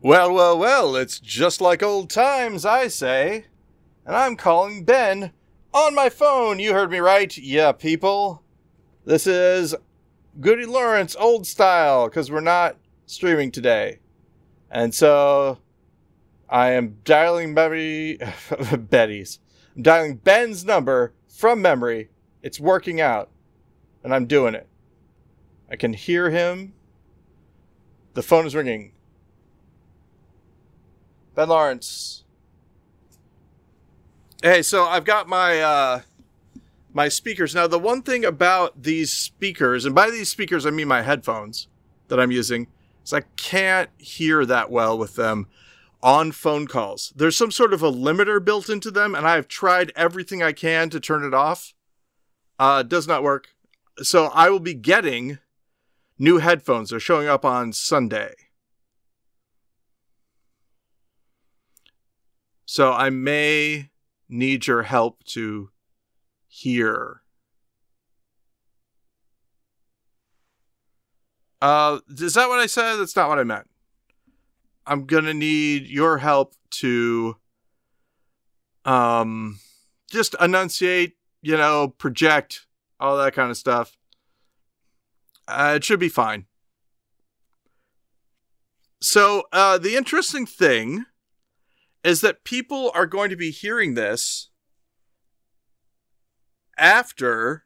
Well, well, well, it's just like old times, I say. And I'm calling Ben on my phone. You heard me right, yeah, people. This is GudeLaurance old style because we're not streaming today. And so I am dialing Betty, Betty's. I'm dialing Ben's number from memory. It's working out. And I'm doing it. I can hear him. The phone is ringing. Ben Laurance. Hey, so I've got my uh my speakers. Now the one thing about these speakers, and by these speakers I mean my headphones that I'm using, is I can't hear that well with them on phone calls. There's some sort of a limiter built into them, and I've tried everything I can to turn it off. Uh, does not work. So I will be getting new headphones. They're showing up on Sunday. So I may need your help to hear. Uh, is that what I said? That's not what I meant. I'm gonna need your help to, um, just enunciate, you know, project, all that kind of stuff. Uh, it should be fine. So, uh, the interesting thing is that people are going to be hearing this after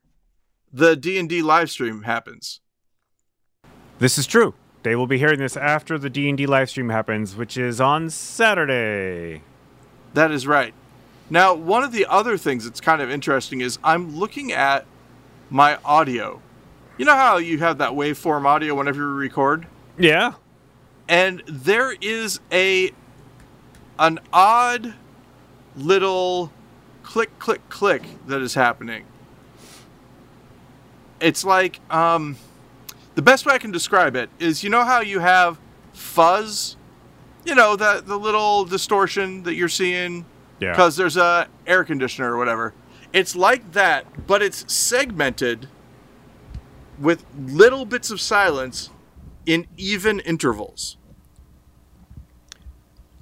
the D&D live stream happens. This is true. They will be hearing this after the D&D live stream happens, which is on Saturday. That is right. Now, one of the other things that's kind of interesting is I'm looking at my audio. You know how you have that waveform audio whenever you record? Yeah. And there is a an odd little click click click that is happening. It's like um the best way I can describe it is you know how you have fuzz, you know, that the little distortion that you're seeing Yeah. because there's a air conditioner or whatever. It's like that, but it's segmented with little bits of silence in even intervals.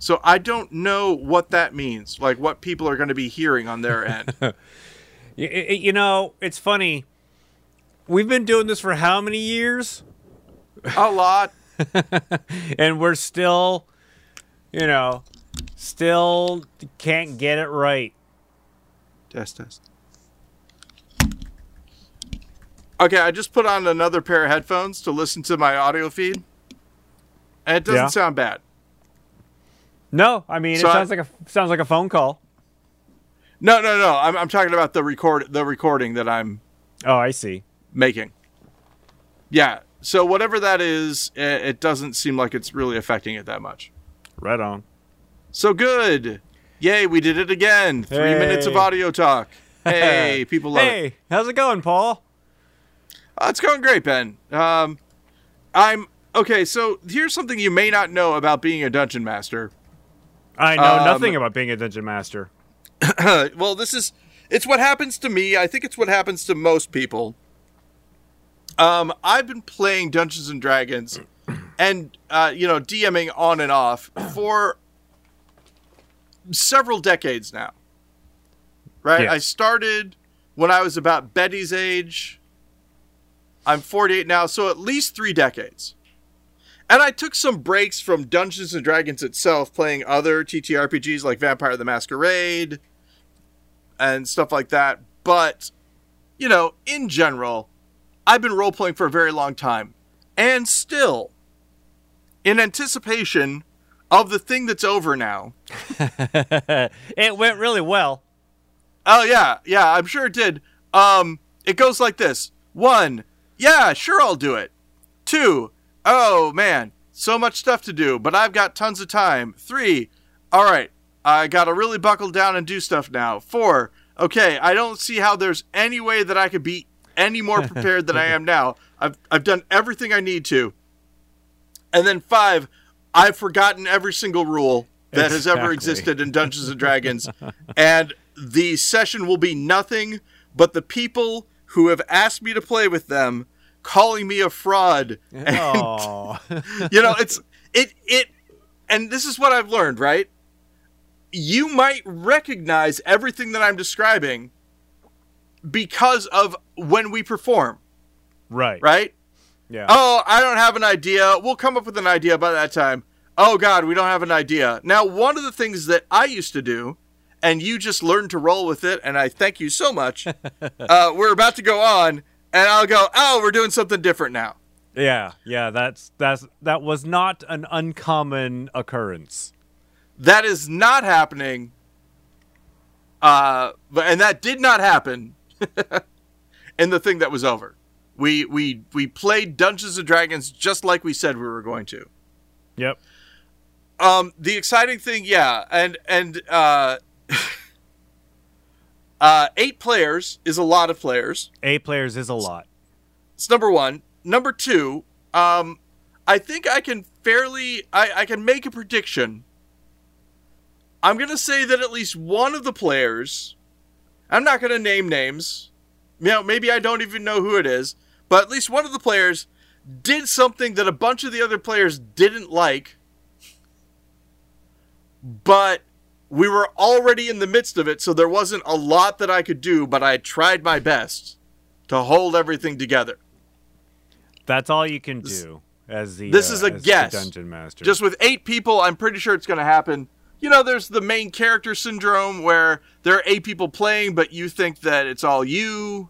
So I don't know what that means, like what people are going to be hearing on their end. Y- y- You know, it's funny. We've been doing this for how many years? a lot. And we're still, you know, still can't get it right. Test test. Okay, I just put on another pair of headphones to listen to my audio feed. And it doesn't Yeah. sound bad. No, I mean So it I- sounds like a sounds like a phone call. No, no, no. I'm, I'm talking about the record the recording that I'm Oh, I see. making. Yeah. So whatever that is, it, it doesn't seem like it's really affecting it that much. Right on. So good. Yay, we did it again. Three minutes of audio talk. Hey, people love it. Hey, how's it going, Paul? Uh, it's going great, Ben. Um, I'm okay. So here's something you may not know about being a dungeon master. I know Um, nothing about being a dungeon master. well, this is it's what happens to me. I think it's what happens to most people. Um, I've been playing Dungeons and Dragons and uh, you know, DMing on and off for several decades now. Right? Yes. I started when I was about Betty's age. I'm 48 now, so at least 3 decades. And I took some breaks from Dungeons and Dragons itself, playing other TTRPGs like Vampire the Masquerade and stuff like that. But, you know, in general, I've been role playing for a very long time. And still, in anticipation of the thing that's over now. it went really well. Oh, yeah, yeah, I'm sure it did. Um, it goes like this one, yeah, sure, I'll do it. Two, oh man, so much stuff to do, but I've got tons of time. Three, all right, I gotta really buckle down and do stuff now. Four, okay, I don't see how there's any way that I could be any more prepared than I am now. I've I've done everything I need to. And then five, I've forgotten every single rule that has ever existed in Dungeons and Dragons, and the session will be nothing but the people who have asked me to play with them calling me a fraud. And you know, it's it it and this is what I've learned, right? You might recognize everything that I'm describing because of when we perform, Right. right? Yeah. Oh, I don't have an idea. We'll come up with an idea by that time. Oh God, we don't have an idea. Now, one of the things that I used to do, and you just learned to roll with it, and I thank you so much. uh, we're about to go on, and I'll go. Oh, we're doing something different now. Yeah. Yeah. That's that's that was not an uncommon occurrence. That is not happening. Uh, but and that did not happen and the thing that was over. We we we played Dungeons and Dragons just like we said we were going to. Yep. Um, the exciting thing, yeah, and and uh, uh, eight players is a lot of players. Eight players is a lot. It's number one. Number two, um, I think I can fairly, I, I can make a prediction. I'm gonna say that at least one of the players, I'm not gonna name names. You know, maybe I don't even know who it is, but at least one of the players did something that a bunch of the other players didn't like. But we were already in the midst of it, so there wasn't a lot that I could do, but I tried my best to hold everything together. That's all you can do as the this uh, is a the guess. dungeon master. Just with eight people, I'm pretty sure it's going to happen. You know, there's the main character syndrome where there are eight people playing, but you think that it's all you.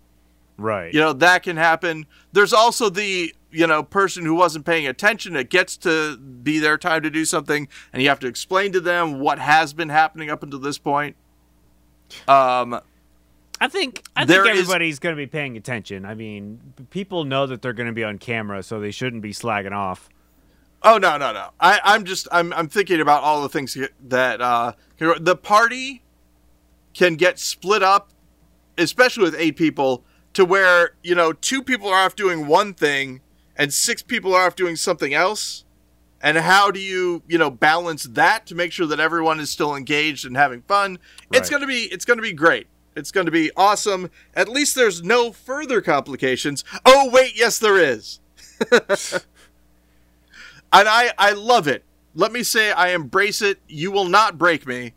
Right. You know, that can happen. There's also the, you know, person who wasn't paying attention. It gets to be their time to do something, and you have to explain to them what has been happening up until this point. Um, I think I think everybody's going to be paying attention. I mean, people know that they're going to be on camera, so they shouldn't be slagging off. Oh no no no! I I'm just I'm I'm thinking about all the things that uh the party can get split up, especially with eight people, to where you know two people are off doing one thing and six people are off doing something else. And how do you you know balance that to make sure that everyone is still engaged and having fun? It's gonna be it's gonna be great. It's gonna be awesome. At least there's no further complications. Oh wait, yes there is. and I I love it. Let me say I embrace it. You will not break me.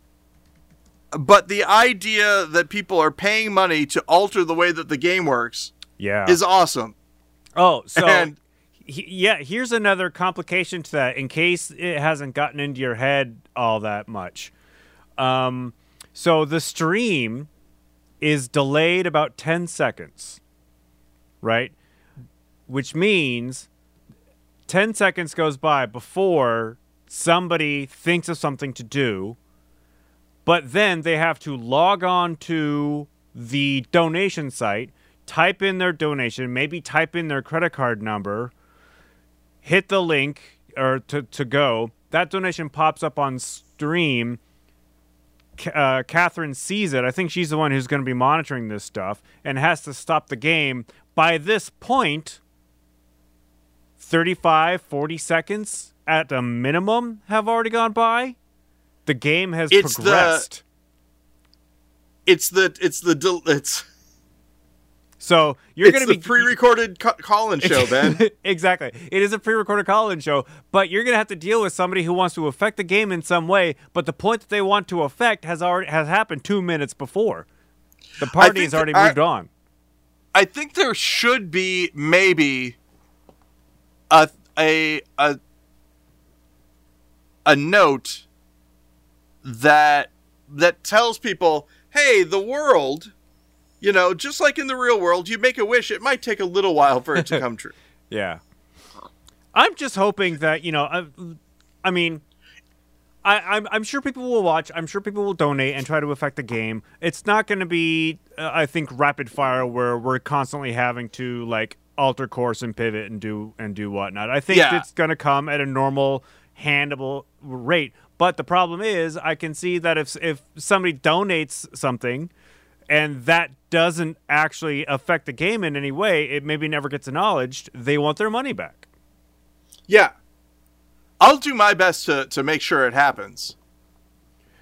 But the idea that people are paying money to alter the way that the game works Yeah. is awesome. oh, so and- he- yeah, here's another complication to that in case it hasn't gotten into your head all that much. Um, so the stream is delayed about 10 seconds, right? Which means 10 seconds goes by before somebody thinks of something to do, but then they have to log on to the donation site, type in their donation, maybe type in their credit card number, hit the link or to, to go. That donation pops up on stream. Uh, Catherine sees it. I think she's the one who's going to be monitoring this stuff and has to stop the game. By this point, 35, 40 seconds at a minimum have already gone by. The game has It's the- progressed. It's the it's the del- it's so you're going to be pre-recorded ca- call-in show, Ben. exactly. It is a pre-recorded call-in show, but you're going to have to deal with somebody who wants to affect the game in some way. But the point that they want to affect has already has happened two minutes before. The party has already that I- moved on. I think there should be maybe a a a a note that that tells people, "Hey, the world, you know, just like in the real world, you make a wish, it might take a little while for it to come true." Yeah. I'm just hoping that you know. I, I mean, I, I'm I'm sure people will watch. I'm sure people will donate and try to affect the game. It's not going to be, uh, I think, rapid fire where we're constantly having to like alter course and pivot and do and do whatnot. I think Yeah. it's going to come at a normal, handable rate. But the problem is, I can see that if if somebody donates something and that doesn't actually affect the game in any way, it maybe never gets acknowledged. They want their money back. Yeah. I'll do my best to, to make sure it happens.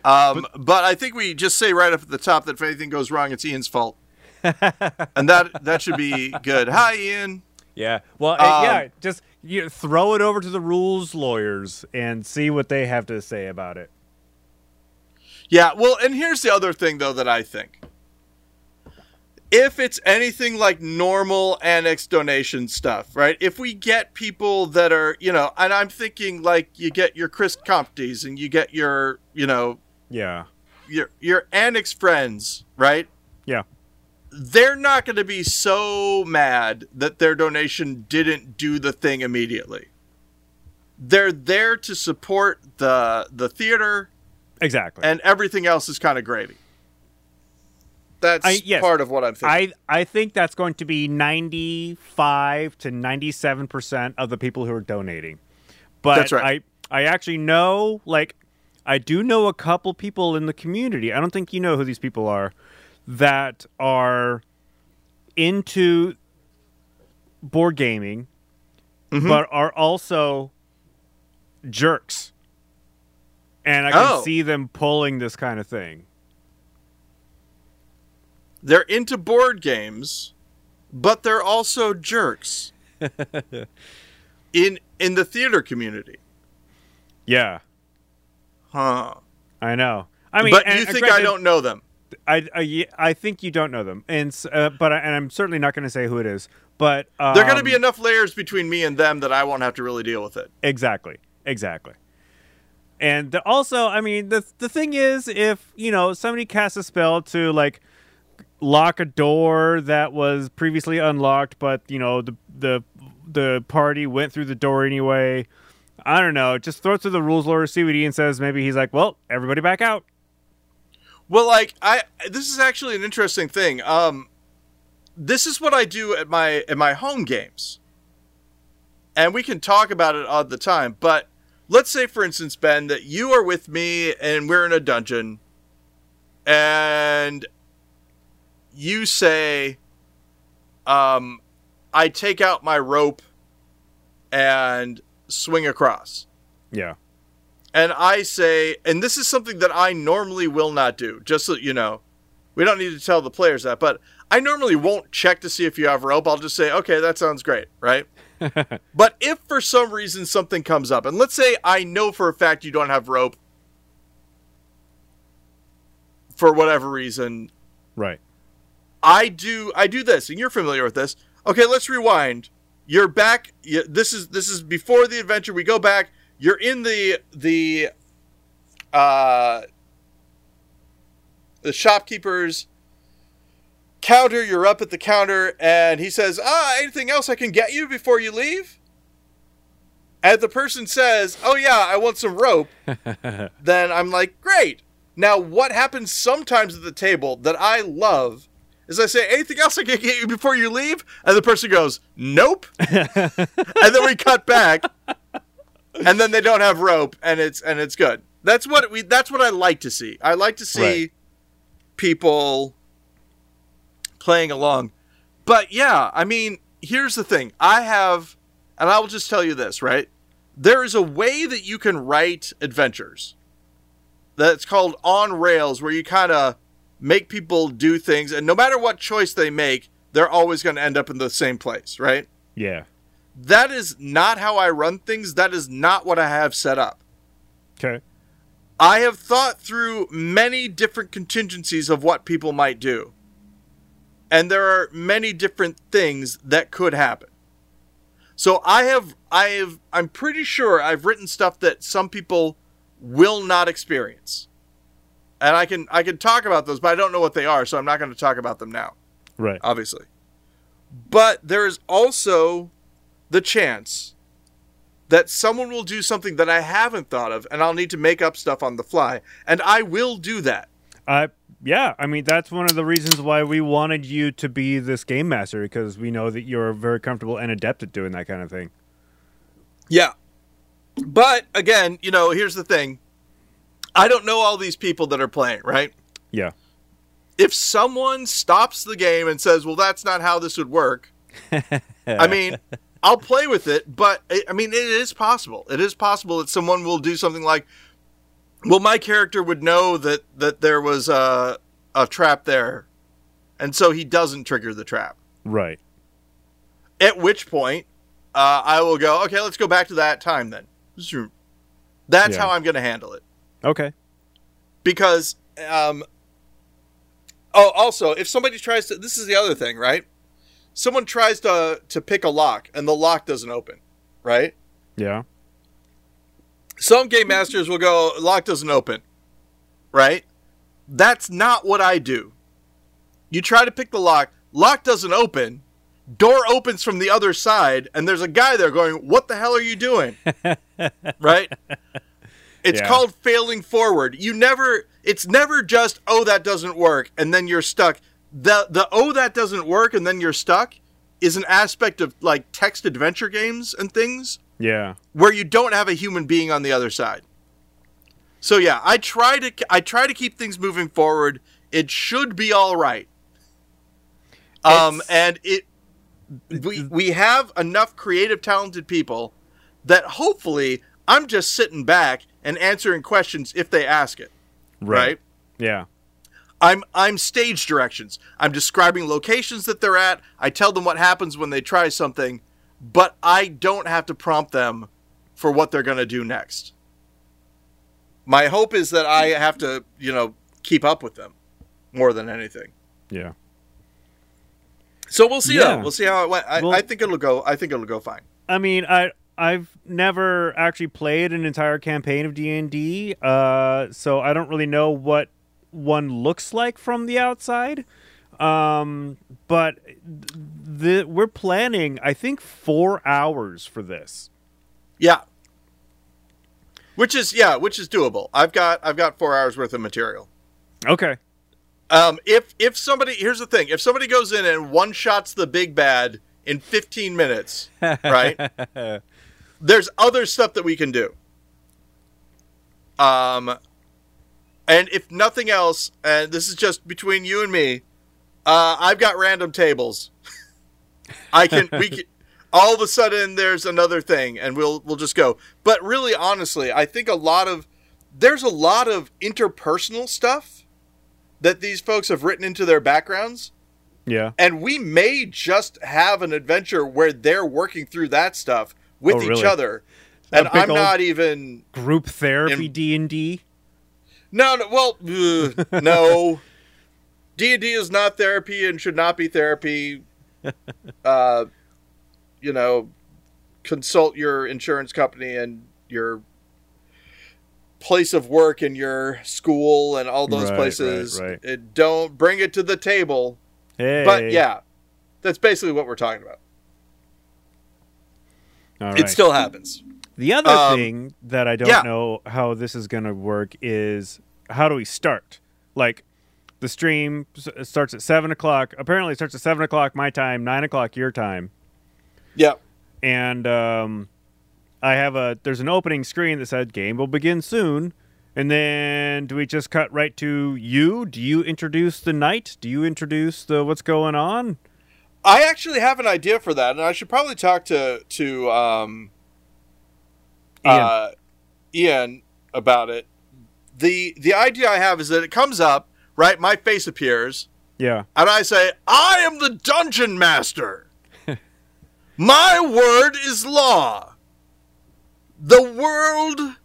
Um, but, I think we just say right up at the top that if anything goes wrong, it's Ian's fault. and that that should be good. Hi, Ian. Yeah. Well, Um, yeah, just you throw it over to the rules lawyers and see what they have to say about it. Yeah, well, and here's the other thing though that I think. If it's anything like normal annex donation stuff, right? If we get people that are, you know, and I'm thinking like you get your Chris Comptes and you get your, you know, Yeah. your your annex friends, right? Yeah. They're not going to be so mad that their donation didn't do the thing immediately. They're there to support the the theater Exactly. and everything else is kind of gravy. That's I- yes. part of what I'm thinking. I I think that's going to be 95 to 97% of the people who are donating. But That's right. I I actually know like I do know a couple people in the community. I don't think you know who these people are that are into board gaming Mhm. but are also jerks. And I can Oh. see them pulling this kind of thing. they're into board games, but they're also jerks. in in the theater community. Yeah, Huh. I know. I mean, but you think I granted, don't know them. I, I, I think you don't know them, and uh, but I, and I'm certainly not going to say who it is. But um, There are going to be enough layers between me and them that I won't have to really deal with it. exactly, exactly. And the, also, I mean, the the thing is, if you know somebody casts a spell to like lock a door that was previously unlocked, but you know the the the party went through the door anyway. I don't know. Just throw it to the rules lawyer, see what Ian says. Maybe he's like, "Well, everybody back out." Well, like I this is actually an interesting thing. Um this is what I do at my at my home games. And we can talk about it all the time, but let's say for instance, Ben, that you are with me and we're in a dungeon and you say um I take out my rope and swing across Yeah. And I say, and this is something that I normally will not do, just so you know. We don't need to tell the players that, but I normally won't check to see if you have rope. I'll just say, okay, that sounds great, right? but if for some reason something comes up, and let's say I know for a fact you don't have rope for whatever reason, Right. I do I do this, and you're familiar with this. Okay, let's rewind. You're back. This is this is before the adventure. We go back. You're in the the uh the shopkeeper's counter. You're up at the counter, and he says, "Ah, anything else I can get you before you leave?" And the person says, "Oh yeah, I want some rope." then I'm like, "Great." Now, what happens sometimes at the table that I love is I say, anything else I can get you before you leave? And the person goes, nope. and then we cut back, and then they don't have rope, and it's and it's good. That's what we. That's what I like to see. I like to see Right. people playing along. But yeah, I mean, here's the thing. I have, and I will just tell you this, right? There is a way that you can write adventures that's called on rails where you kind of make people do things and no matter what choice they make they're always going to end up in the same place right Yeah. That is not how i run things. That is not what i have set up. Okay. i have thought through many different contingencies of what people might do. And there are many different things that could happen. So i have i have i'm pretty sure i've written stuff that some people will not experience. And i can i can talk about those but i don't know what they are so i'm not going to talk about them now Right. obviously. But there is also the chance that someone will do something that i haven't thought of and i'll need to make up stuff on the fly and i will do that Uh, yeah, I mean that's one of the reasons why we wanted you to be this game master because we know that you're very comfortable and adept at doing that kind of thing. Yeah. But again, you know, here's the thing. I don't know all these people that are playing, right? Yeah. If someone stops the game and says, "Well, that's not how this would work." I mean, I'll play with it, but I I mean, it is possible. It is possible that someone will do something like, "Well, my character would know that that there was a a trap there." And so he doesn't trigger the trap. Right. At which point, uh, I will go. Okay, let's go back to that time then. That's Yeah. how I'm going to handle it. Okay. because um oh also if somebody tries to this is the other thing right someone tries to to pick a lock and the lock doesn't open right? Yeah. some game masters will go lock doesn't open right? That's not what i do. You try to pick the lock lock doesn't open door opens from the other side and there's a guy there going what the hell are you doing? Right? It's Yeah. called failing forward. You never it's never just oh that doesn't work and then you're stuck the the oh that doesn't work and then you're stuck is an aspect of like text adventure games and things Yeah. where you don't have a human being on the other side. So yeah, I try to I try to keep things moving forward. It should be all right. Um It's- and it we we have enough creative talented people that hopefully I'm just sitting back and answering questions if they ask it, right? Yeah. I'm I'm stage directions. I'm describing locations that they're at. I tell them what happens when they try something, but I don't have to prompt them for what they're going to do next. My hope is that I have to, you know, keep up with them more than anything. Yeah. So we'll see. Yeah. Though. We'll see how it went. I, Well- I think it'll go. I think it'll go fine. I mean, I I've never actually played an entire campaign of D and D, uh, so I don't really know what one looks like from the outside. Um, but the we're planning, I think, four hours for this. Yeah. Which is yeah, which is doable. I've got I've got four hours worth of material. Okay. Um, if if somebody here's the thing, if somebody goes in and one shots the big bad in 15 minutes, right? There's other stuff that we can do. Um, and if nothing else, and this is just between you and me, uh, I've got random tables. I can we can all of a sudden there's another thing, and we'll we'll just go. But really, honestly, I think a lot of there's a lot of interpersonal stuff that these folks have written into their backgrounds Yeah. and we may just have an adventure where they're working through that stuff with Oh, each really? other and i'm not even Group therapy D and D. no no well ugh, no. D&d is not therapy and should not be therapy. Uh you know consult your insurance company and your place of work and your school and all those Right, places. right, right. It- don't bring it to the table. Hey. but yeah that's basically what we're talking about. All it still happens The other Um, thing that I don't yeah. know how this is going to work is how do we start? Like, the stream starts at seven o'clock. Apparently, it starts at seven o'clock my time, nine o'clock your time, yeah and um, I have a there's an opening screen that said game will begin soon. And then do we just cut right to you? Do you introduce the night? Do you introduce the what's going on? I actually have an idea for that, and I should probably talk to to um, Ian. Uh, Ian about it. the The idea I have is that it comes up, right? My face appears, yeah. and I say, "I am the dungeon master. My word is law. The world."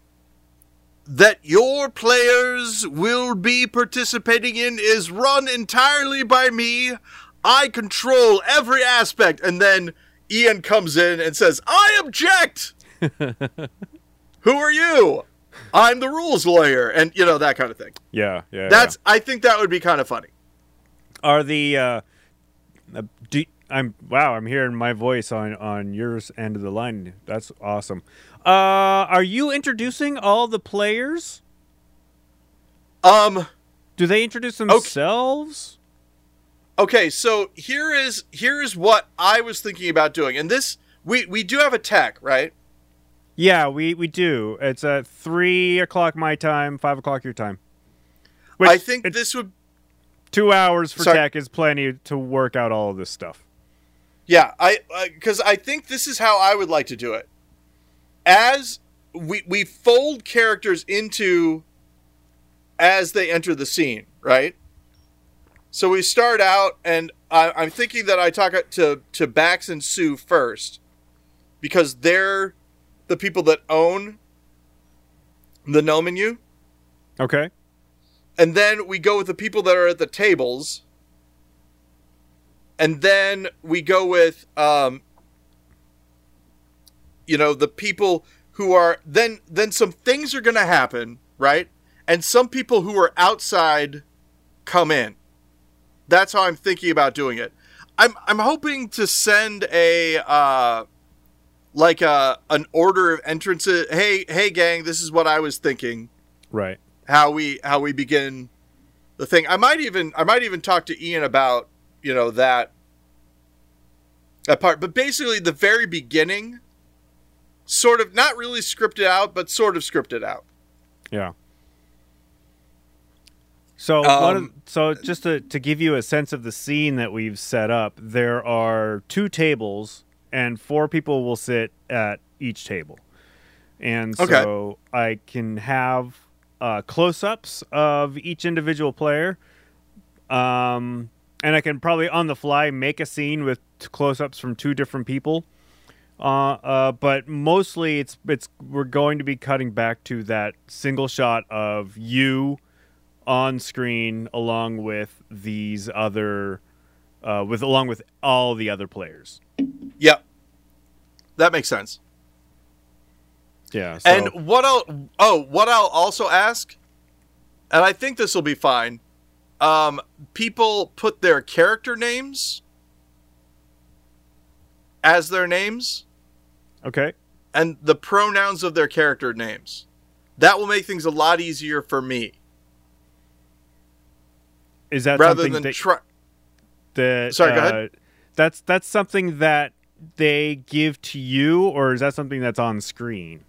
That your players will be participating in is run entirely by me. I control every aspect. And then Ian comes in and says, I object. Who are you? I'm the rules lawyer. And, you know, that kind of thing. Yeah. Yeah. That's, I think that would be kind of funny. are the uh, uh do, I'm wow, I'm hearing my voice on on yours end of the line. That's awesome. Uh are you introducing all the players? Um, Do they introduce themselves? okay, so here is, here is what I was thinking about doing. And this, we, we do have a tech, right? Yeah, we we do. It's at three o'clock my time, five o'clock your time. I think this would two hours for Sorry. tech is plenty to work out all of this stuff. Yeah, I because I think this is how I would like to do it. As we we fold characters into as they enter the scene, right? So we start out, and I, I'm thinking that I talk to to Bax and Sue first, because they're the people that own the no menu, Okay. and then we go with the people that are at the tables, and then we go with um, you know, the people who are then then some things are going to happen, right? And some people who are outside come in. That's how I'm thinking about doing it. I'm I'm hoping to send a uh like a an order of entrances. Hey, hey gang, this is what I was thinking. Right. How we how we begin the thing. I might even I might even talk to Ian about, you know, that that part. But basically the very beginning sort of not really scripted out, but sort of scripted out. Yeah. So, one of- Um, so just to, to give you a sense of the scene that we've set up, there are two tables, and four people will sit at each table. And Okay. so I can have uh, close ups of each individual player. Um, and I can probably on the fly make a scene with close ups from two different people. Uh, uh, but mostly it's it's we're going to be cutting back to that single shot of you on screen along with these other uh, with along with all the other players. Yep. That makes sense. Yeah. So, And what I'll oh, what I'll also ask, and I think this will be fine. Um, people put their character names as their names okay. and the pronouns of their character names. That will make things a lot easier for me Is that rather something than that, try. that Sorry, go uh, ahead. That's that's something that they give to you, or is that something that's on screen?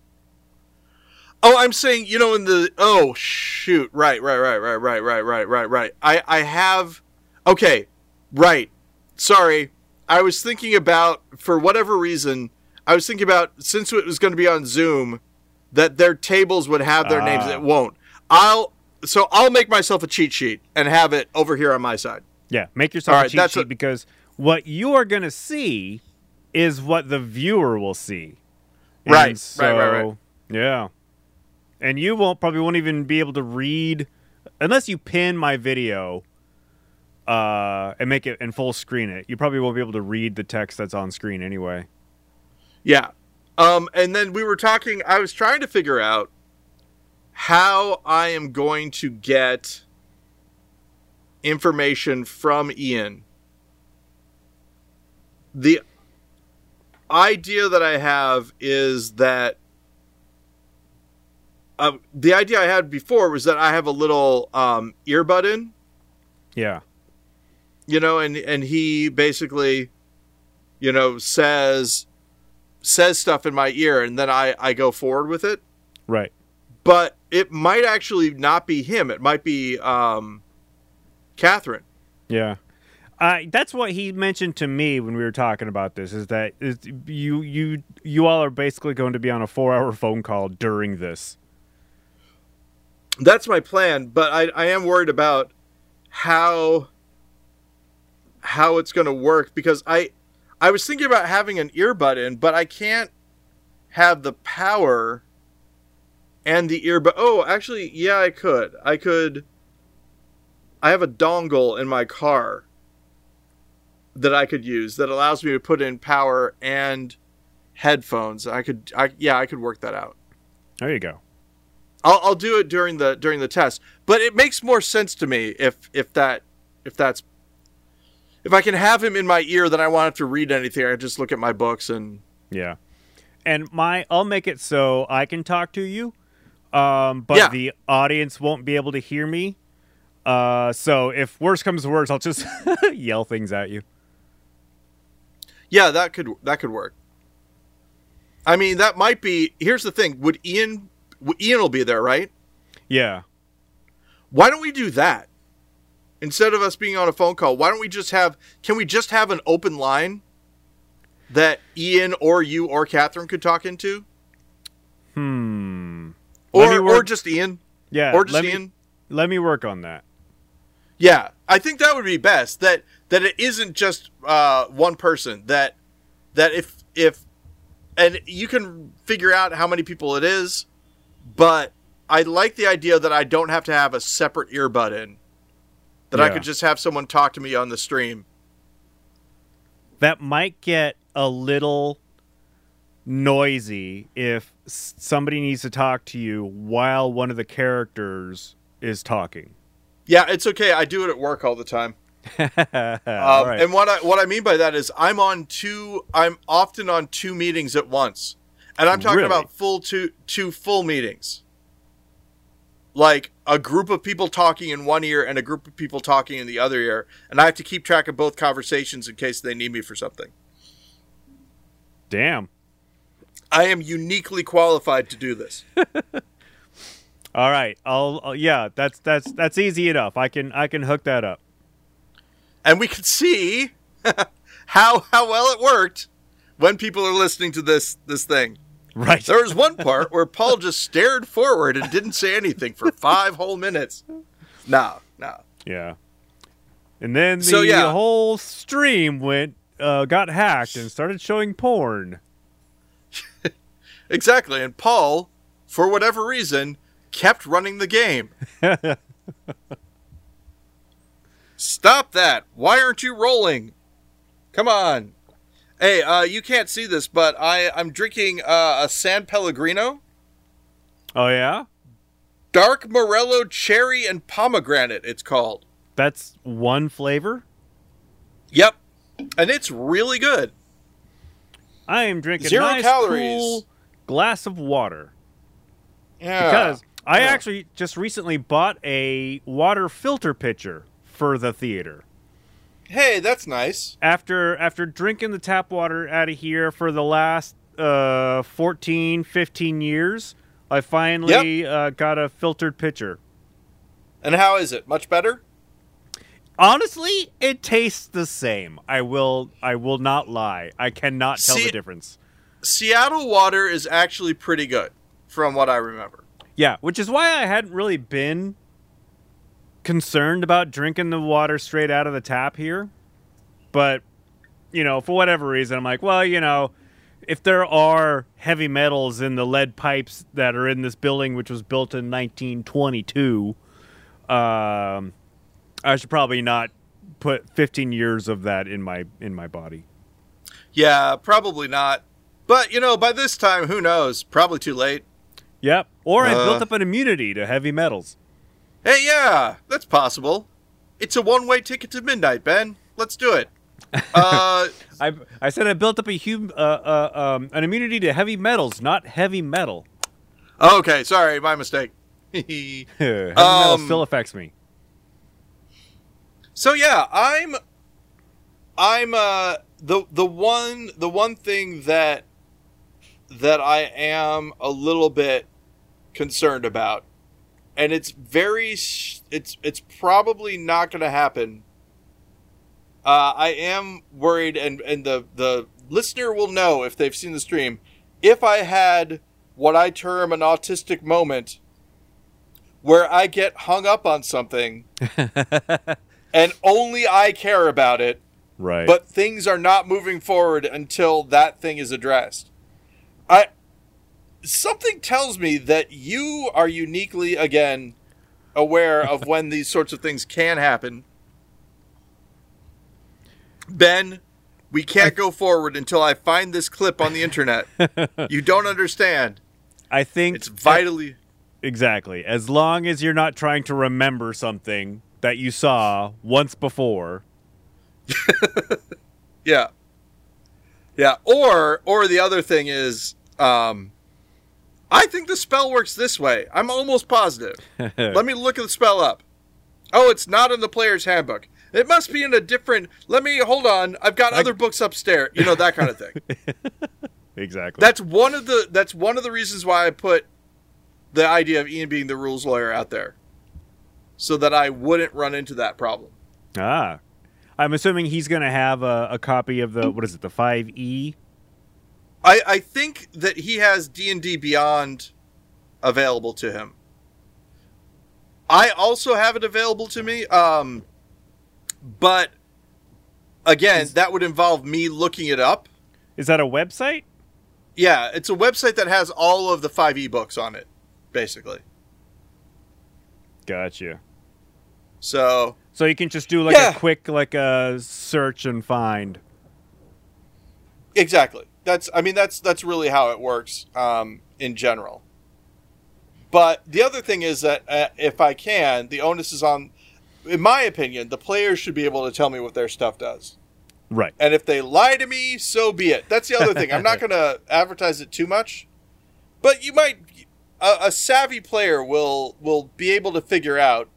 Oh, I'm saying, you know, in the oh shoot, right, right, right, right, right, right, right, right, right. I I have, okay, right. Sorry, I was thinking about for whatever reason, I was thinking about since it was going to be on Zoom, that their tables would have their names. Ah. It won't. I'll so I'll make myself a cheat sheet and have it over here on my side. Yeah, make yourself All a right, cheat sheet what- because what you are going to see is what the viewer will see. And Right, right, right, right. so, Yeah, and you won't probably won't even be able to read unless you pin my video uh, and make it and full screen it. You probably won't be able to read the text that's on screen anyway. Yeah. Um, and then we were talking, I was trying to figure out how I am going to get information from Ian. The idea that I have is that uh, the idea I had before was that I have a little um, earbud in, Yeah, you know, and and he basically, you know, says says stuff in my ear, and then I I go forward with it. right. But it might actually not be him. It might be um, Catherine. Yeah. That's what he mentioned to me when we were talking about this. Is that is you you you all are basically going to be on a four hour phone call during this. That's my plan, but I I am worried about how how it's going to work because I I was thinking about having an earbud in, but I can't have the power and the earbud. Oh, actually, yeah, I could. I could. I have a dongle in my car that I could use that allows me to put in power and headphones. I could. I yeah, I could work that out. There you go. I'll, I'll do it during the during the test. But it makes more sense to me if if that if that's if I can have him in my ear, then I won't have to read anything. I just look at my books and Yeah. And my I'll make it so I can talk to you. Um but Yeah. the audience won't be able to hear me. Uh so if worse comes to worse, I'll just yell things at you. Yeah, that could that could work. I mean, that might be. Here's the thing: would Ian Ian will be there, right? Yeah. Why don't we do that instead of us being on a phone call? Why don't we just have? Can we just have an open line that Ian or you or Catherine could talk into, Hmm. Me or or just Ian, Yeah. or just let me, Ian? Let me work on that. Yeah, I think that would be best. That that it isn't just uh, one person. That that if if and you can figure out how many people it is, but I like the idea that I don't have to have a separate earbud in. That I could just have someone talk to me on the stream. That might get a little noisy if somebody needs to talk to you while one of the characters is talking. Yeah, it's okay. I do it at work all the time. Um, right. And what I what I mean by that is I'm on two. I'm often on two meetings at once, and I'm talking Really? about full two two full meetings. Like a group of people talking in one ear and a group of people talking in the other ear, and I have to keep track of both conversations in case they need me for something. Damn. I am uniquely qualified to do this. All right. I'll, I'll yeah, that's that's that's easy enough. I can I can hook that up. And we can see how how well it worked when people are listening to this this thing. Right. There was one part where Paul just stared forward and didn't say anything for five whole minutes. No, no. Yeah. And then the So, yeah. whole stream went uh, got hacked and started showing porn. Exactly. And Paul, for whatever reason, kept running the game. Stop that. Why aren't you rolling? Come on. Hey, uh, you can't see this, but I, I'm drinking uh, a San Pellegrino, Oh yeah? dark Morello cherry and pomegranate, it's called. That's one flavor? Yep. And it's really good. I am drinking Zero a nice calories. cool glass of water. Yeah. Because I Yeah. actually just recently bought a water filter pitcher for the theater. Hey, that's nice. After after drinking the tap water out of here for the last uh 14 15 years, I finally uh, got a filtered pitcher. And how is it? Much better? Honestly, it tastes the same. I will I will not lie. I cannot tell See- the difference. Seattle water is actually pretty good, from what I remember. Yeah, which is why I hadn't really been concerned about drinking the water straight out of the tap here. But, you know, for whatever reason, I'm like, well, you know, if there are heavy metals in the lead pipes that are in this building, which was built in 1922, um, I should probably not put 15 years of that in my in my body. Yeah, probably not. But, you know, by this time, who knows? Probably too late. Yep. Or I Uh. built up an immunity to heavy metals. Hey, yeah, that's possible. It's a one way ticket to midnight, Ben. Let's do it. Uh, I I said I built up a hum, uh, uh, um, an immunity to heavy metals, not heavy metal. okay, sorry, my mistake. heavy metal Um, still affects me. So yeah, I'm I'm uh the the one the one thing that that I am a little bit concerned about and it's very it's it's probably not going to happen. Uh I am worried and and the the listener will know if they've seen the stream if I had what I term an autistic moment where I get hung up on something and only I care about it, Right. but things are not moving forward until that thing is addressed. I something tells me that you are uniquely again aware of when these sorts of things can happen. Ben, we can't go forward until I find this clip on the internet. you don't understand. I think It's vitally exactly as long as you're not trying to remember something that you saw once before. Yeah. Yeah. Or or the other thing is, um I think the spell works this way. I'm almost positive. Let me look at the spell up. Oh, it's not in the player's handbook. It must be in a different let me hold on. I've got other books upstairs. You know, that kind of thing. exactly. that's one of the that's one of the reasons why I put the idea of Ian being the rules lawyer out there. So that I wouldn't run into that problem. ah. I'm assuming he's going to have a, a copy of the what is it, the 5e? I, I think that he has D and D Beyond available to him. I also have it available to me. Um, But again, that would involve me looking it up. Is that a website? Yeah, it's a website that has all of the five e books on it, basically. Gotcha. So So you can just do like Yeah. a quick like a search and find. exactly, that's I mean that's that's really how it works um, in general. But the other thing is that uh, if I can, the onus is on, in my opinion, the players should be able to tell me what their stuff does. Right. And if they lie to me, so be it. That's the other thing. I'm not going to advertise it too much, but you might. A, a savvy player will will be able to figure out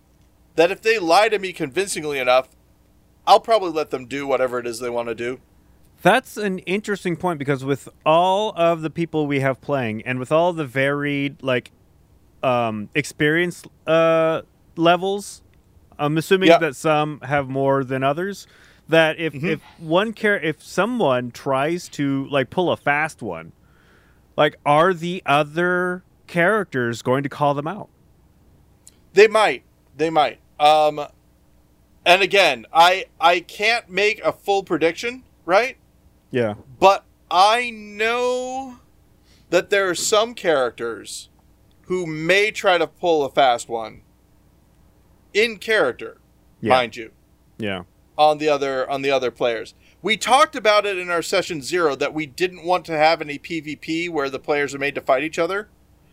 that if they lie to me convincingly enough, I'll probably let them do whatever it is they want to do. That's an interesting point because with all of the people we have playing and with all the varied like um experience uh levels, I'm assuming Yeah. that some have more than others. That if Mm-hmm. if one care if someone tries to like pull a fast one, like are the other characters going to call them out? They might. They might. Um, and again, I I can't make a full prediction, right? Yeah. But I know that there are some characters who may try to pull a fast one in character, Yeah. mind you, Yeah. on the other on the other players. We talked about it in our session 0 that we didn't want to have any PvP where the players are made to fight each other.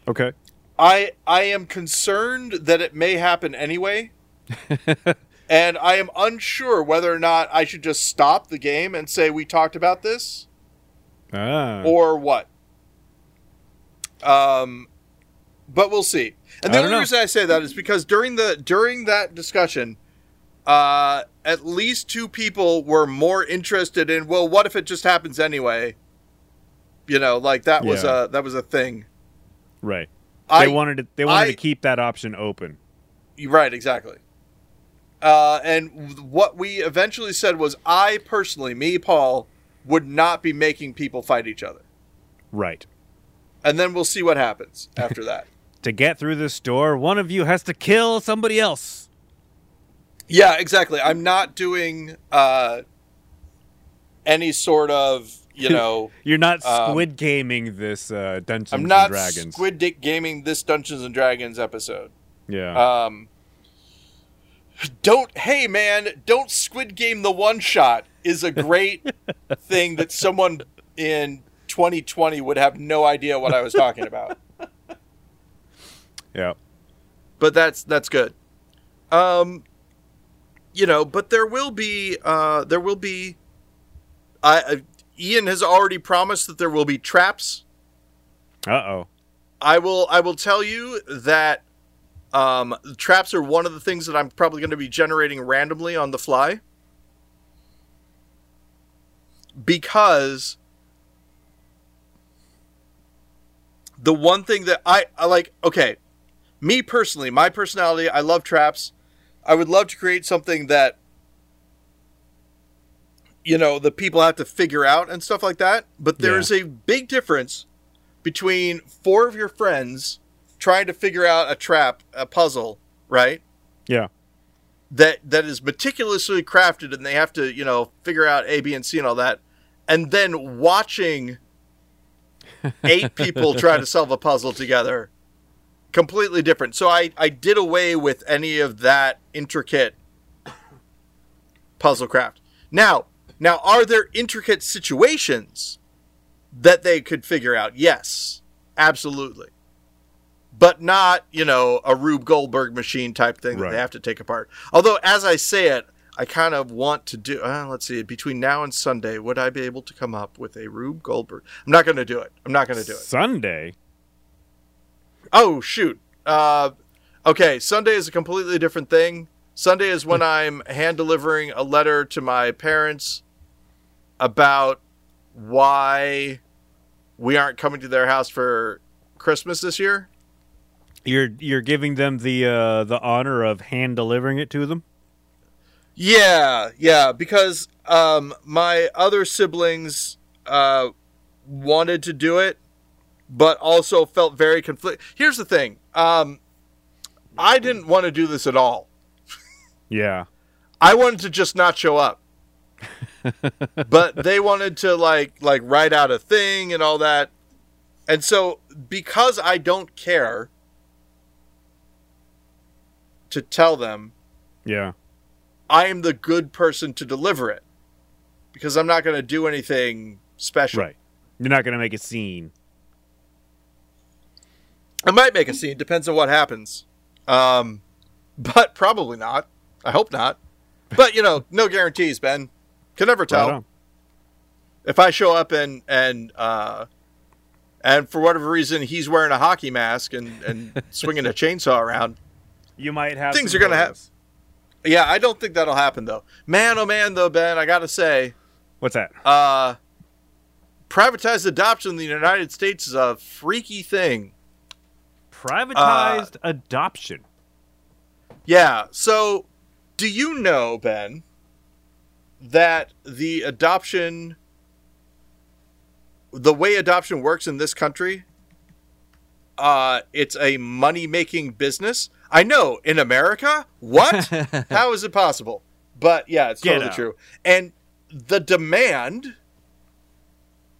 Okay. I I am concerned that it may happen anyway. and I am unsure whether or not I should just stop the game and say we talked about this Ah. or what. Um, but we'll see. And the only know. reason I say that is because during the during that discussion, uh, at least two people were more interested in. Well, what if it just happens anyway? You know, like that was Yeah. a that was a thing. right. I They wanted to they wanted I- to keep that option open. Right, exactly. Uh, and what we eventually said was, I personally, me, Paul, would not be making people fight each other. Right. And then we'll see what happens after that. To get through this door, one of you has to kill somebody else. Yeah, exactly. I'm not doing uh, any sort of, you know, You're not Um, squid gaming this uh, Dungeons and Dragons. I'm and not Dragons. Squid Dick Gaming this Dungeons and Dragons episode. yeah. Um, don't, hey man, don't Squid Game the one shot is a great thing that someone in 2020 would have no idea what I was talking about. yeah. but that's that's good. Um, you know, but there will be uh, there will be. I uh, Ian has already promised that there will be traps. Uh oh. I will I will tell you that um, traps are one of the things that I'm probably going to be generating randomly on the fly because the one thing that I, I like okay me personally my personality I love traps I would love to create something that you know the people have to figure out and stuff like that but Yeah. there's a big difference between four of your friends trying to figure out a trap a puzzle right? Yeah. that that is meticulously crafted and they have to you know figure out a b and c and all that and then watching eight people try to solve a puzzle together. Completely different. So i i did away with any of that intricate puzzle craft. Now now are there intricate situations that they could figure out? Yes. Absolutely but not you know a Rube Goldberg machine type thing that Right. they have to take apart. Although, as I say it, I kind of want to do. Uh, let's see, between now and Sunday, would I be able to come up with a Rube Goldberg? I'm not going to do it. I'm not going to do it. Sunday. Oh shoot. Uh, okay, Sunday is a completely different thing. Sunday is when I'm hand delivering a letter to my parents about why we aren't coming to their house for Christmas this year. You're you're giving them the uh, the honor of hand delivering it to them. Yeah, yeah, because um, my other siblings uh, wanted to do it, but also felt very conflict. Here's the thing: um, I didn't want to do this at all. Yeah. I wanted to just not show up. but they wanted to like like write out a thing and all that. And so because I don't care to tell them, Yeah. I am the good person to deliver it. Because I'm not going to do anything special. Right. You're not gonna make a scene. I might make a scene, depends on what happens. Um, but probably not. I hope not. But you know, no guarantees, Ben. Can never tell. Right if I show up and and uh, and for whatever reason he's wearing a hockey mask and and swinging a chainsaw around, You might have Things are gonna hap- photos. yeah, I don't think that'll happen though. Man, oh man, though Ben, I gotta say, What's that? uh, privatized adoption in the United States is a freaky thing. Privatized Uh, adoption. Yeah. So, do you know, Ben, that the adoption, the way adoption works in this country, uh, it's a money making business? I know in America. What? How is it possible? But yeah, it's totally true. And the demand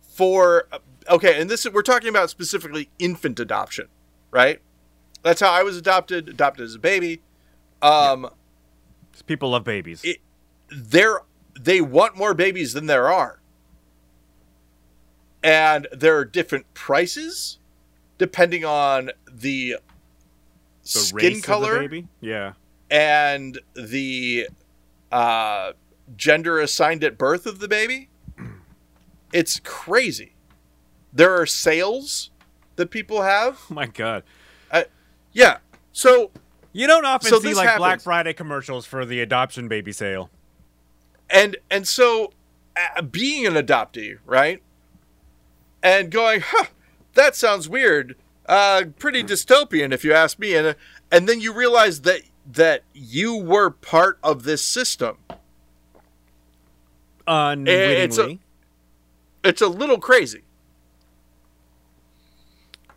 for okay, and this we're talking about specifically infant adoption, right? That's how I was adopted, adopted as a baby. Um, People love babies. It- there they want more babies than there are. And there are different prices depending on the, the skin color baby. Yeah. and the uh, gender assigned at birth of the baby. It's crazy. There are sales that people have. Oh my god. Yeah. So You don't often So see like Black. Friday commercials for the adoption baby sale. and and so uh, being an adoptee, right? And going, huh, that sounds weird. Uh, pretty dystopian, if you ask me. And and then you realize that that you were part of this system. Unwittingly. It's a little crazy.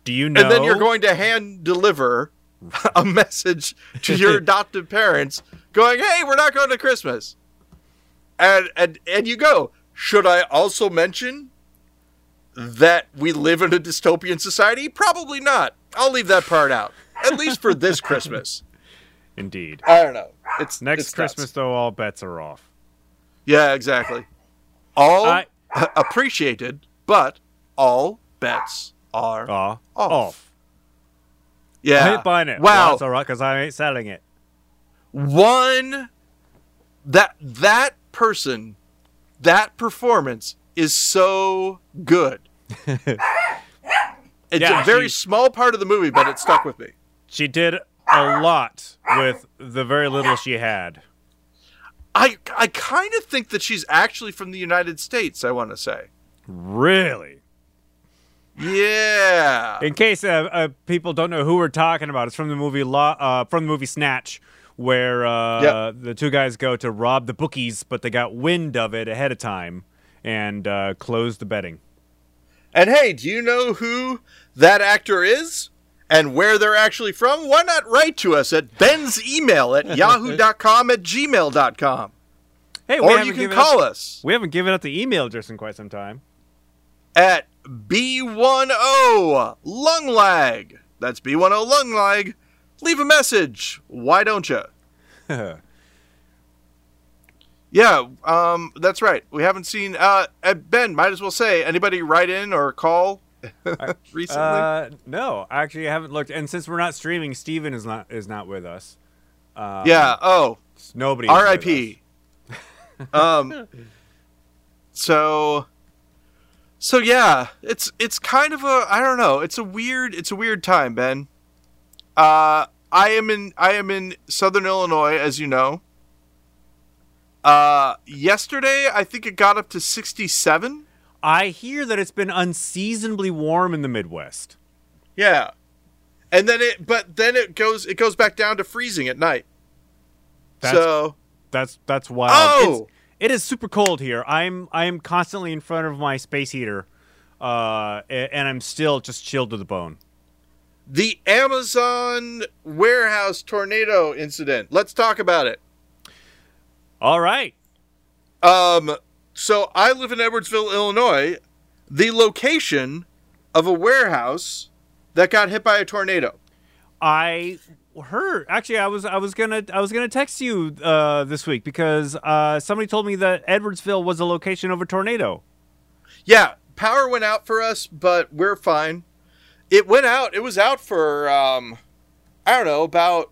Do you know? And then you're going to hand deliver a message to your adoptive parents going, "Hey, we're not going to Christmas." And and and you go, "Should I also mention that we live in a dystopian society? Probably not. I'll leave that part out. At least for this Christmas." Indeed. I don't know. It's Next it's nuts. Christmas, though, all bets are off. Yeah, exactly. All I- appreciated, but all bets are Aw. off. Off. Yeah. I ain't buying it. Wow. Well, that's all right, because I ain't selling it. one that that person that performance is so good it's Yeah, a very she- small part of the movie but it stuck with me She did a lot with the very little she had. i i kind of think that she's actually from the united states i want to say Really? yeah In case uh, uh, people don't know who we're talking about, it's from the movie Law, uh, from the movie Snatch, where uh, Yep. the two guys go to rob the bookies, but they got wind of it ahead of time and uh, closed the betting. and hey do you know who that actor is and where they're actually from why not write to us at ben's email at yahoo.com at gmail.com Hey, we or you can call out, us We haven't given out the email address in quite some time. at B10 Lung Lag. That's B10 Lung Lag. Leave a message. Why don't you? Yeah, um, that's right. We haven't seen uh, uh, Ben. Might as well say anybody write in or call recently. Uh, no, actually, I haven't looked. And since we're not streaming, Steven is not is not with us. Um, yeah. Oh, nobody. R.I.P. um. So. So yeah, it's it's kind of a I don't know. It's a weird it's a weird time, Ben. Uh, I am in I am in Southern Illinois, as you know. Uh, yesterday I think it got up to sixty seven. I hear that it's been unseasonably warm in the Midwest. Yeah, and then it but then it goes it goes back down to freezing at night. That's so that's that's wild. Oh! It's- it is super cold here. I'm I'm constantly in front of my space heater, uh, and I'm still just chilled to the bone. the Amazon warehouse tornado incident. Let's talk about it. All right. Um, so I live in Edwardsville, Illinois, the location of a warehouse that got hit by a tornado. I heard actually I was I was gonna I was gonna text you uh, this week because uh, somebody told me that Edwardsville was a location of a tornado. Yeah, power went out for us, but we're fine. It went out. It was out for um, I don't know about.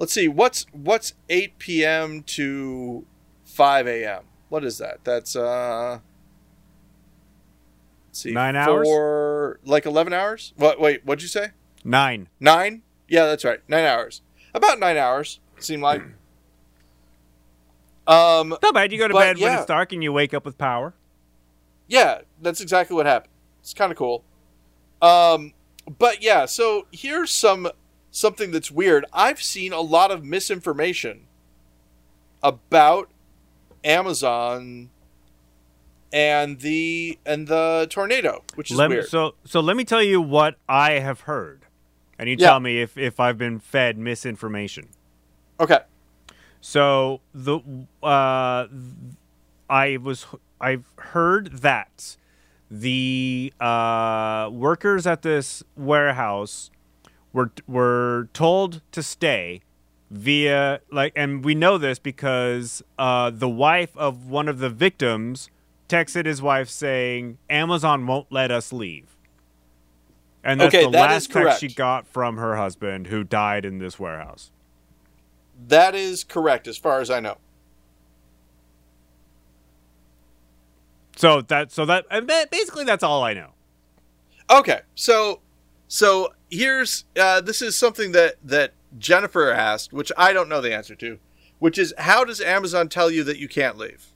Let's see. What's what's eight p.m. to five a.m. What is that? That's uh. Let's see. Nine hours? For like eleven hours. What? Wait. What'd you say? Nine. Nine? Yeah, that's right. Nine hours. About nine hours. It seemed like. Um. Not bad. You go to bed when it's dark and you wake up with power. Yeah, that's exactly what happened. It's kind of cool. Um, but yeah, so here's some something that's weird. I've seen a lot of misinformation about Amazon and the and the tornado, which is Let weird. so so let me tell you what I have heard, and you Yeah. tell me if if I've been fed misinformation. okay. So the uh, I was I've heard that the uh, workers at this warehouse were were told to stay via like, and we know this because uh, the wife of one of the victims texted his wife saying Amazon won't let us leave. And that's Okay, the that last text she got from her husband who died in this warehouse. That is correct as far as I know. So that so that and basically that's all I know. Okay, so so here's uh, this is something that that Jennifer asked, which I don't know the answer to, which is how does Amazon tell you that you can't leave?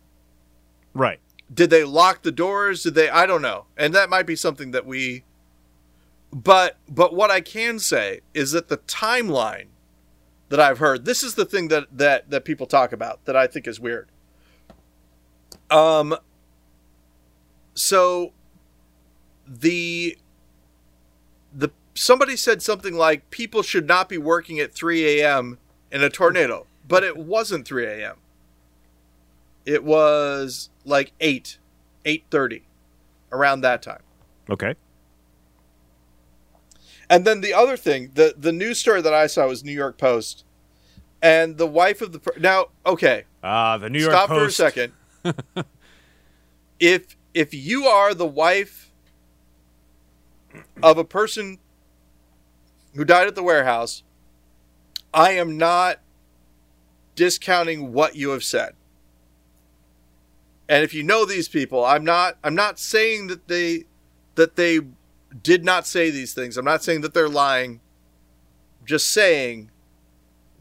Right. Did they lock the doors? Did they? I don't know, and that might be something that we. But but what I can say is that the timeline that I've heard, this is the thing that that that people talk about that I think is weird. Um. So. The. Somebody said something like people should not be working at 3 a.m. in a tornado, but it wasn't 3 a.m. It was like 8, 8:30, around that time. Okay. And then the other thing, the the news story that I saw was New York Post, and the wife of the now. Okay, Uh the New York stop Post. for a second. if if you are the wife of a person who died at the warehouse, I am not discounting what you have said. And if you know these people, I'm not I'm not saying that they that they did not say these things. I'm not saying that they're lying. I'm Just saying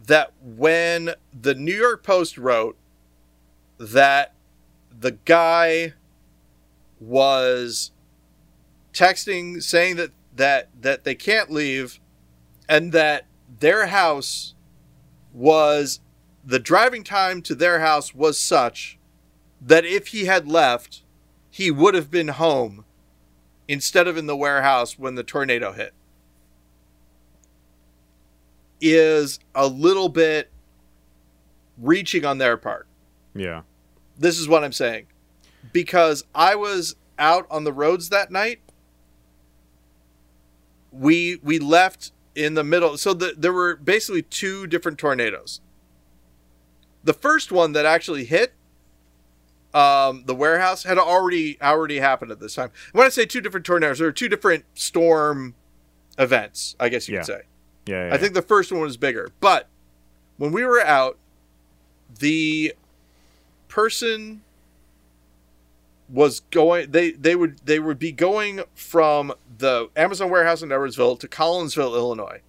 that when the New York Post wrote that the guy was texting saying that that that they can't leave and that their house was the driving time to their house was such that if he had left he would have been home instead of in the warehouse when the tornado hit is a little bit reaching on their part Yeah. this is what I'm saying. Because I was out on the roads that night. We we left in the middle. So the, there were basically two different tornadoes. The first one that actually hit um, the warehouse had already already happened at this time. When I say two different tornadoes, there were two different storm events, I guess you Yeah. could say. Yeah. yeah I think the first one was bigger. But when we were out, the person was going they they would they would be going from the Amazon warehouse in Edwardsville to Collinsville, Illinois.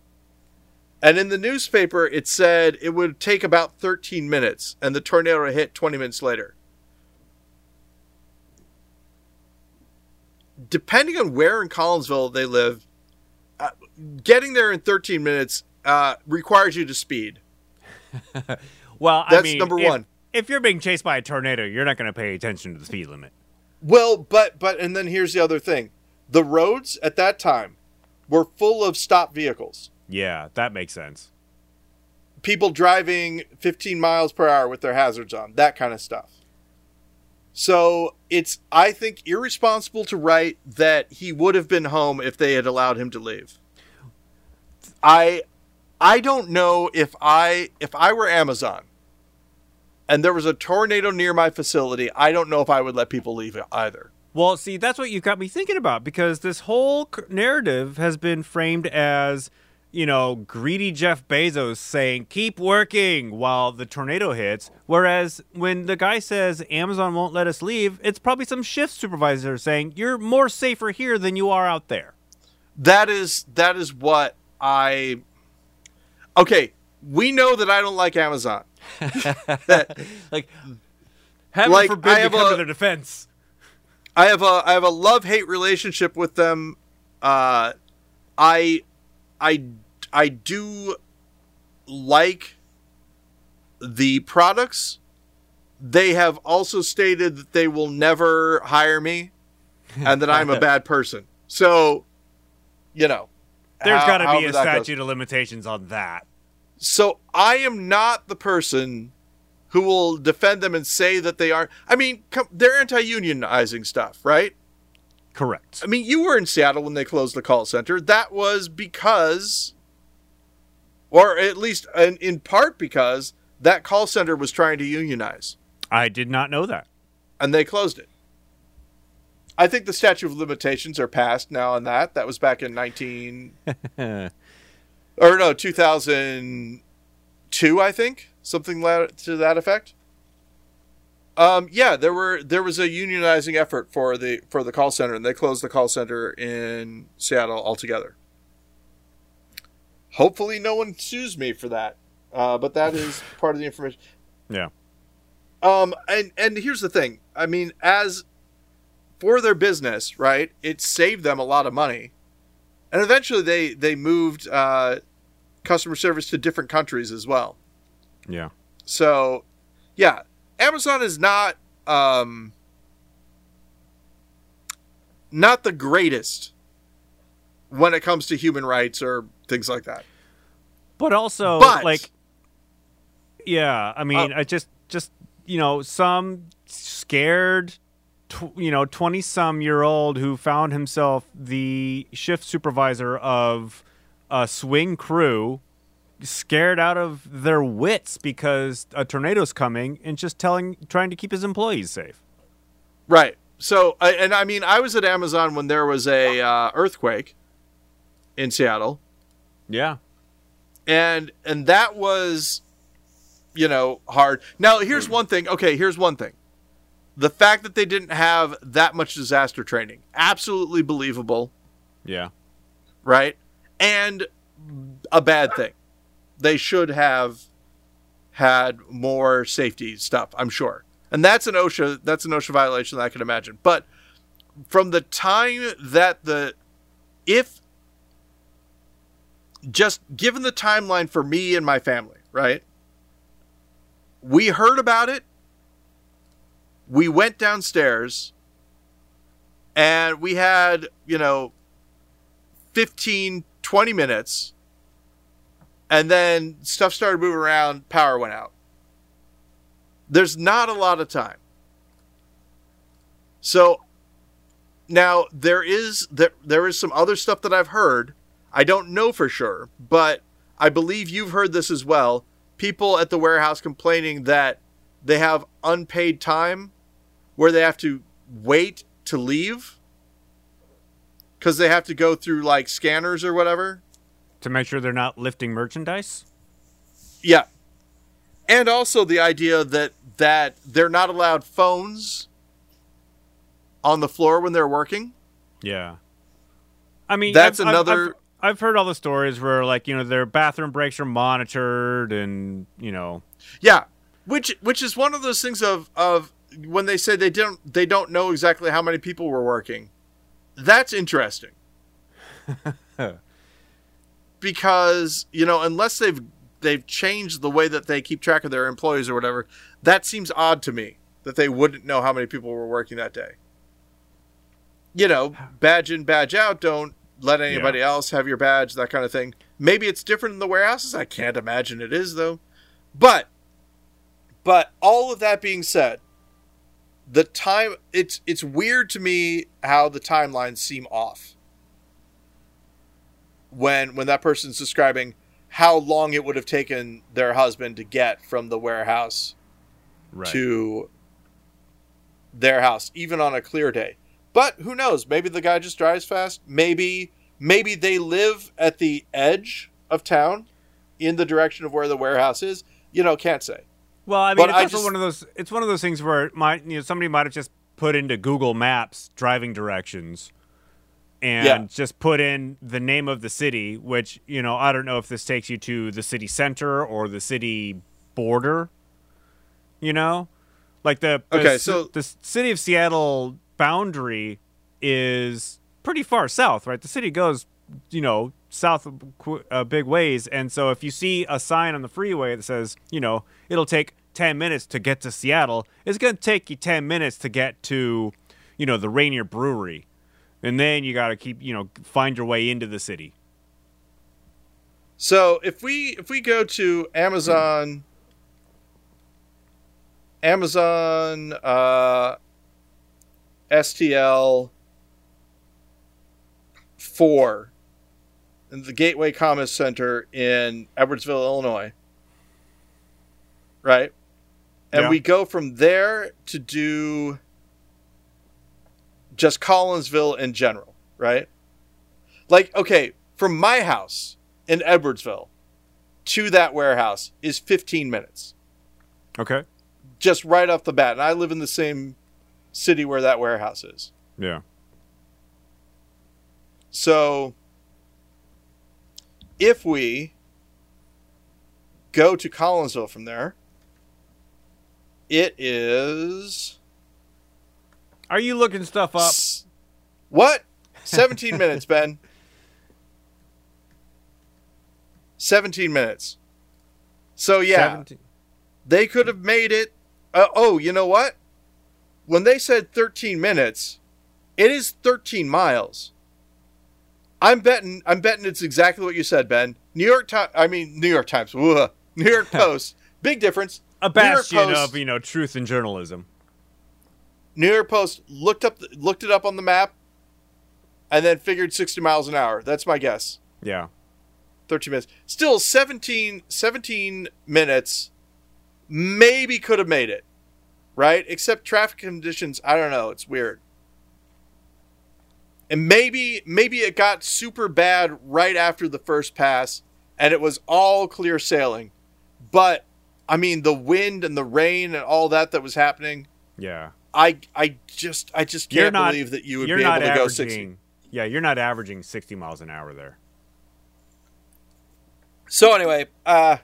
And in the newspaper it said it would take about 13 minutes and the tornado hit 20 minutes later. Depending on where in Collinsville they live, uh, getting there in 13 minutes uh, requires you to speed. well, I That's mean, number if- one. If you're being chased by a tornado, you're not going to pay attention to the speed limit. Well, but but and then here's the other thing. The roads at that time were full of stopped vehicles. Yeah, that makes sense. people driving 15 miles per hour with their hazards on, that kind of stuff. So it's, I think, irresponsible to write that he would have been home if they had allowed him to leave. I, I don't know if I, if I were Amazon, and there was a tornado near my facility, I don't know if I would let people leave either. Well, see, that's what you got me thinking about because this whole narrative has been framed as, you know, greedy Jeff Bezos saying, keep working while the tornado hits. Whereas when the guy says Amazon won't let us leave, it's probably some shift supervisor saying, you're more safer here than you are out there. That is, that is what I. Okay, we know that I don't like Amazon. Like, heaven like, forbid to come a, to their defense. I have a I have a love hate relationship with them. Uh, I I I do like the products. They have also stated that they will never hire me, and that I'm a bad person. So, you know, there's got to be a statute goes. of limitations on that. So I am not the person who will defend them and say that they are. I mean, they're anti-unionizing stuff, right? Correct. I mean, you were in Seattle when they closed the call center. That was because, or at least in, in part because, that call center was trying to unionize. I did not know that. And they closed it. I think the statute of limitations are passed now on that. That was back in 19. or no, 2002, I think something to that effect. Um, yeah, there were there was a unionizing effort for the for the call center, and they closed the call center in Seattle altogether. Hopefully, no one sues me for that, uh, but that is part of the information. Yeah. Um, and and here's the thing. I mean, as for their business, right? It saved them a lot of money, and eventually they they moved uh, customer service to different countries as well. Yeah. So, yeah, Amazon is not um not the greatest when it comes to human rights or things like that. But also but, like yeah, I mean, uh, I just just you know, some scared tw- you know, 20 some year old who found himself the shift supervisor of a swing crew scared out of their wits because a tornado's coming and just telling trying to keep his employees safe. Right. So and I mean I was at Amazon when there was a uh, earthquake in Seattle. Yeah. And and that was you know hard. Now here's one thing. Okay, here's one thing. The fact that they didn't have that much disaster training, absolutely believable. Yeah. Right? And a bad thing they should have had more safety stuff, I'm sure. And that's an OSHA that's an OSHA violation that I can imagine. But from the time that the if just given the timeline for me and my family, right? We heard about it. We went downstairs and we had, you know, 15 20 minutes and then stuff started moving around, power went out. There's not a lot of time. So now there is there, there is some other stuff that I've heard. I don't know for sure, but I believe you've heard this as well. People at the warehouse complaining that they have unpaid time where they have to wait to leave because they have to go through like scanners or whatever to make sure they're not lifting merchandise. Yeah, and also the idea that that they're not allowed phones on the floor when they're working. Yeah, I mean that's I've, another. I've, I've, I've heard all the stories where like you know their bathroom breaks are monitored and you know. Yeah, which which is one of those things of of when they say they don't they don't know exactly how many people were working. That's interesting. because you know unless they've they've changed the way that they keep track of their employees or whatever, that seems odd to me that they wouldn't know how many people were working that day. You know, badge in, badge out. Don't let anybody yeah. else have your badge. That kind of thing. Maybe it's different in the warehouses. I can't imagine it is though. But but all of that being said, the time it's it's weird to me how the timelines seem off. When when that person's describing how long it would have taken their husband to get from the warehouse Right. to their house, even on a clear day. But who knows? Maybe the guy just drives fast. Maybe maybe they live at the edge of town, in the direction of where the warehouse is. You know, can't say. Well, I mean, But it's I also just- one of those. It's one of those things where might you know somebody might have just put into Google Maps driving directions, and Yeah. just put in the name of the city, which you know I don't know if this takes you to the city center or the city border. You know, like the the Okay, ci- so- the city of Seattle boundary is pretty far south, right? The city goes, you know, south qu- uh, big ways, and so if you see a sign on the freeway that says, you know, it'll take ten minutes to get to Seattle, it's going to take you ten minutes to get to, you know, the Rainier Brewery, and then you got to keep, you know, find your way into the city. So if we if we go to Amazon Amazon uh, STL four in the Gateway Commerce Center in Edwardsville, Illinois. Right? And Yeah. we go from there to do just Collinsville in general, right? Like, okay, from my house in Edwardsville to that warehouse is 15 minutes, Okay. just right off the bat. And I live in the same city where that warehouse is. Yeah. So if we go to Collinsville from there, it is Are you looking stuff up? S- What? 17 minutes, Ben. 17 minutes. So yeah, 17 they could have made it uh, oh, you know what? When they said 13 minutes, it is 13 miles. I'm betting I'm betting it's exactly what you said, Ben. New York Times I mean New York Times. Ugh. New York Post. Big difference. A bastion Post- of you know truth in journalism. New York Post looked up looked it up on the map and then figured 60 miles an hour. That's my guess. Yeah. 13 minutes. Still 17 17 minutes maybe could have made it. Right? Except traffic conditions, I don't know, it's weird. And maybe maybe it got super bad right after the first pass and it was all clear sailing. But I mean the wind and the rain and all that that was happening, Yeah. I I just I just can't not- believe that you would be able to go averaging, 60. Yeah, you're not averaging 60 miles an hour there. So anyway, uh,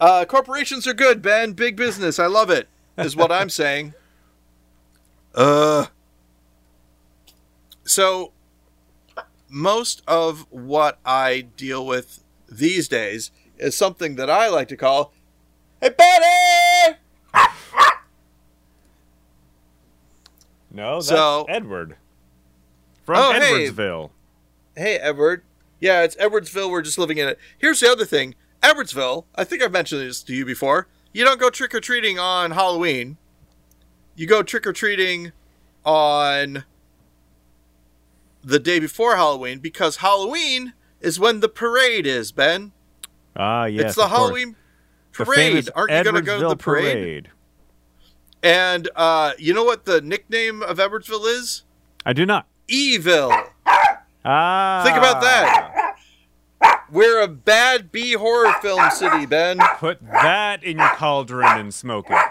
uh, corporations are good, Ben. Big business. I love it. Is what I'm saying. Uh. So, most of what I deal with these days is something that I like to call, "Hey, Betty." No, that's So- Edward from Oh, hey. Edwardsville. Hey, Edward. Yeah, it's Edwardsville. We're just living in it. Here's the other thing. Edwardsville, I think I've mentioned this to you before. You don't go trick or treating on Halloween. You go trick or treating on the day before Halloween because Halloween is when the parade is, Ben. Ah, yes. it's the course. Halloween The parade. Aren't you going to go to the Edwardsville parade? And uh, you know what the nickname of Edwardsville is? I do not. Evil. Ah. Think about that. We're a bad B horror film city, Ben. Put that in your cauldron and smoke it.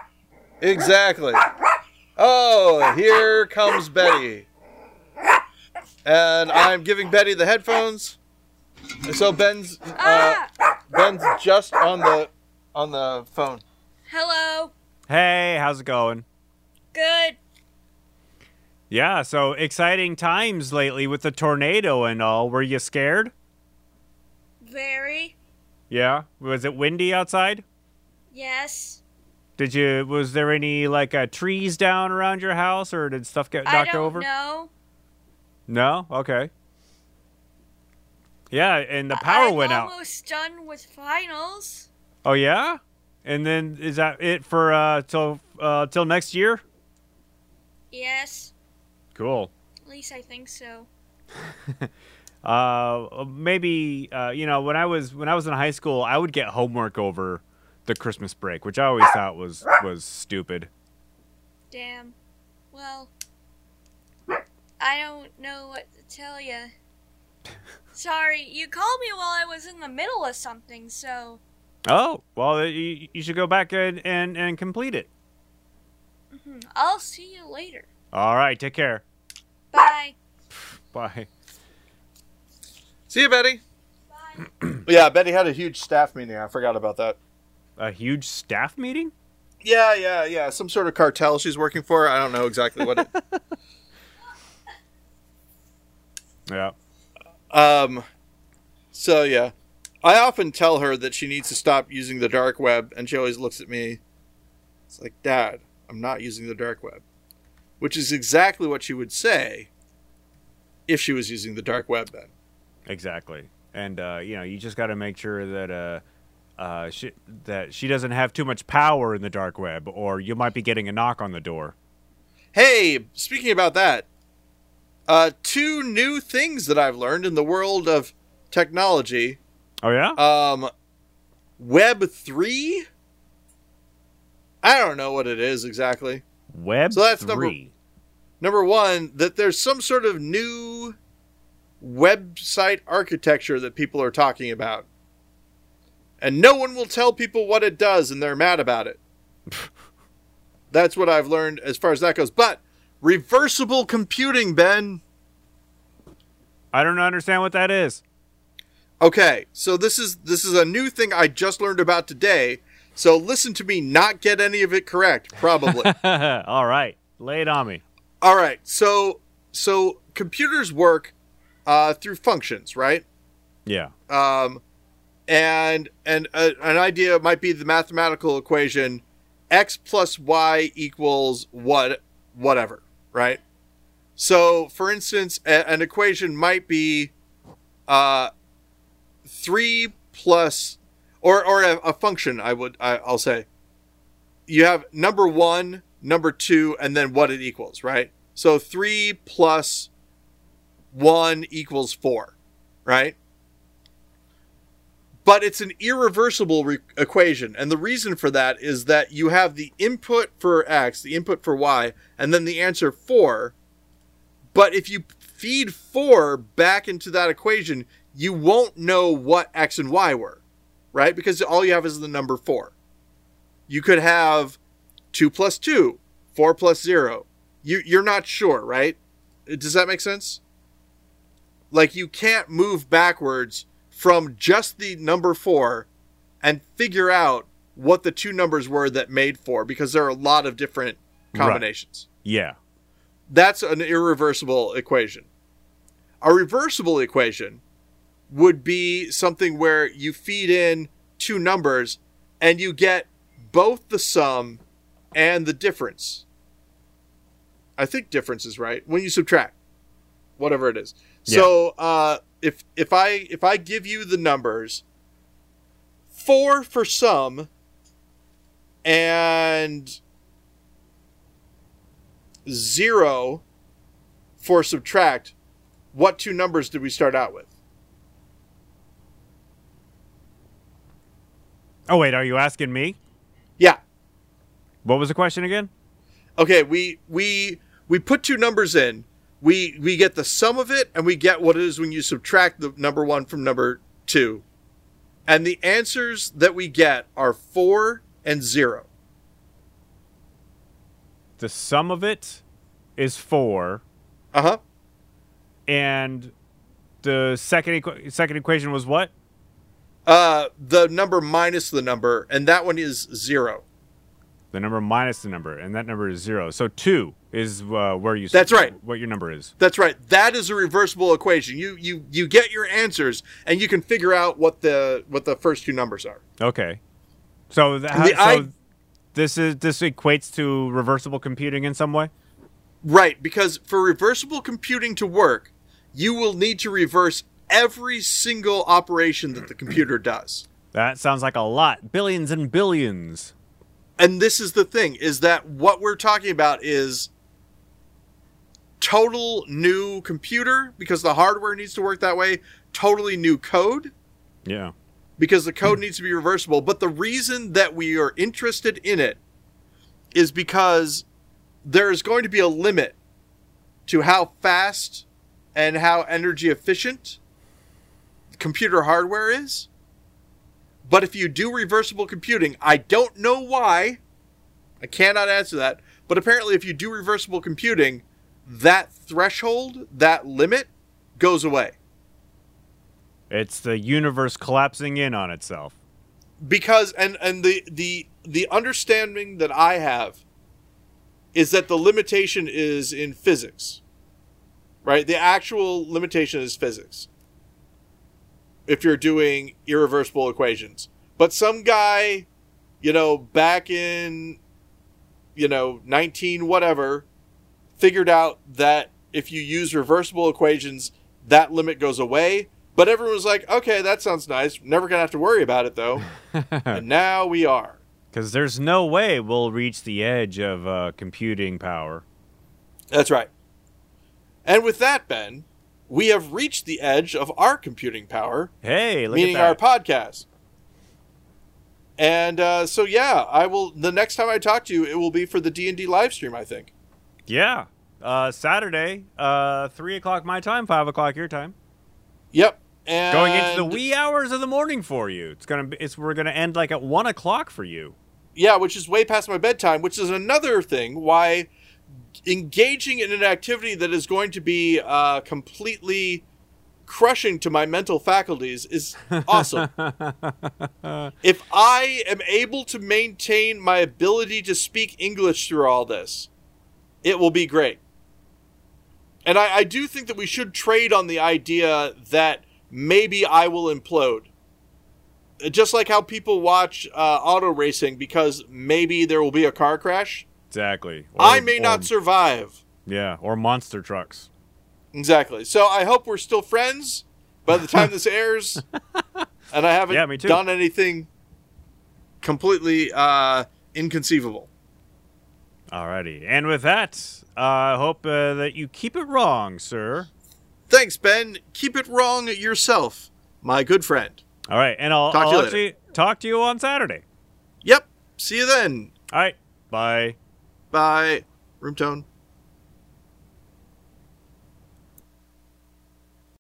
Exactly. Oh, here comes Betty. And I'm giving Betty the headphones. So Ben's uh, Ben's just on the on the phone. Hello. Hey, how's it going? Good. Yeah, so exciting times lately with the tornado and all. Were you scared? Very. Yeah. Was it windy outside? Yes. Did you? Was there any like uh, trees down around your house, or did stuff get I knocked don't over? know. No. Okay. Yeah, and the power I'm went out. almost done with finals. Oh yeah, and then is that it for uh till uh till next year? Yes, Cool. at least I think so. Uh, maybe uh, you know when I was when I was in high school, I would get homework over the Christmas break, which I always thought was was stupid. Damn. Well, I don't know what to tell you. Sorry, you called me while I was in the middle of something, so Oh well, you, you should go back and, and and complete it. hmm, I'll see you later. All right, take care. Bye. Bye. See you, Betty. Bye. Yeah, Betty had a huge staff meeting. I forgot about that. A huge staff meeting? Yeah, yeah, yeah. Some sort of cartel she's working for. I don't know exactly what. It, Yeah. um. So yeah, I often tell her that she needs to stop using the dark web, and she always looks at me. It's like, Dad, I'm not using the dark web, which is exactly what she would say if she was using the dark web. Then. Exactly. And uh, you know, you just got to make sure that uh, uh, she, that she doesn't have too much power in the dark web, or you might be getting a knock on the door. Hey, speaking about that, uh, two new things that I've learned in the world of technology. Oh yeah. Um, Web three. I don't know what it is exactly. Web so that's number- three. Number one, that there's some sort of new website architecture that people are talking about, and no one will tell people what it does, and they're mad about it. That's what I've learned as far as that goes. But reversible computing, Ben. I don't understand what that is. Okay, so this is this is a new thing I just learned about today. So listen to me not get any of it correct, probably. All right, lay it on me. All right, so so computers work uh, through functions, right? Yeah. Um, and and a, an idea might be the mathematical equation x plus y equals what whatever, right? So, for instance, a, an equation might be uh, three plus, or or a, a function. I would I, I'll say you have number one, number two, and then what it equals, right? So three plus one equals four, right? But it's an irreversible re- equation. And the reason for that is that you have the input for x, the input for y, and then the answer 4. But if you feed 4 back into that equation, you won't know what x and y were, right? Because all you have is the number 4. You could have 2 plus 2, 4 plus 0. You, you're not sure, right? Does that make sense? Like, you can't move backwards from just the number four and figure out what the two numbers were that made four because there are a lot of different combinations. Yeah. That's an irreversible equation. A reversible equation would be something where you feed in two numbers and you get both the sum and the difference. I think difference is right when you subtract whatever it is. Yeah. So, uh, if if I if I give you the numbers four for sum and zero for subtract, what two numbers did we start out with? Oh wait, are you asking me? Yeah. What was the question again? Okay, we we we put two numbers in. We we get the sum of it and we get what it is when you subtract the number 1 from number 2. And the answers that we get are 4 and 0. The sum of it is four, Uh-huh. and the second equ- second equation was what? Uh the number minus the number and that one is 0. The number minus the number, and that number is zero. So two is uh, where you. That's right. What your number is. That's right. That is a reversible equation. You you you get your answers and you can figure out what the what the first two numbers are. Okay. So, th- The so I- this is this equates to reversible computing in some way. Right, because for reversible computing to work, you will need to reverse every single operation that the computer does. That sounds like a lot. Billions and billions. And this is the thing is that what we're talking about is total new computer because the hardware needs to work that way, totally new code Yeah. because the code hmm. needs to be reversible. But the reason that we are interested in it is because there is going to be a limit to how fast and how energy efficient computer hardware is. But if you do reversible computing, I don't know why. I cannot answer that. But apparently, if you do reversible computing, that threshold, that limit, goes away. It's the universe collapsing in on itself. because and and the the the understanding that I have is that the limitation is in physics. Right? The actual limitation is physics. If you're doing irreversible equations. But some guy, you know, back in you know, 19 whatever figured out that if you use reversible equations, that limit goes away. But everyone was like, okay, that sounds nice. Never gonna have to worry about it though. and now we are. Because there's no way we'll reach the edge of uh, computing power. That's right. And with that, Ben, we have reached the edge of our computing power, Hey, look meaning our podcast. And uh, so, yeah, I will. The next time I talk to you, it will be for the D and D live stream. I think. yeah. Uh, Saturday, uh, 3 o'clock my time, 5 o'clock your time. Yep. And Going into the wee hours of the morning for you. It's gonna be. It's we're gonna end like at one o'clock for you. Yeah, which is way past my bedtime, which is another thing why engaging in an activity that is going to be uh, completely crushing to my mental faculties is awesome. if I am able to maintain my ability to speak English through all this, it will be great. And I, I do think that we should trade on the idea that maybe I will implode just like how people watch uh, auto racing because maybe there will be a car crash. Exactly. I may or- not survive. Yeah, or monster trucks. Exactly. So I hope we're still friends by the time this airs, and I haven't Yeah, done anything completely uh, inconceivable. Alrighty. And with that, I hope uh, that you keep it wrong, sir. Thanks, Ben. Keep it wrong yourself, my good friend. All right, and I'll, Talk I'll you later. you talk to you on Saturday. Yep. See you then. All right, bye. Bye. Room tone.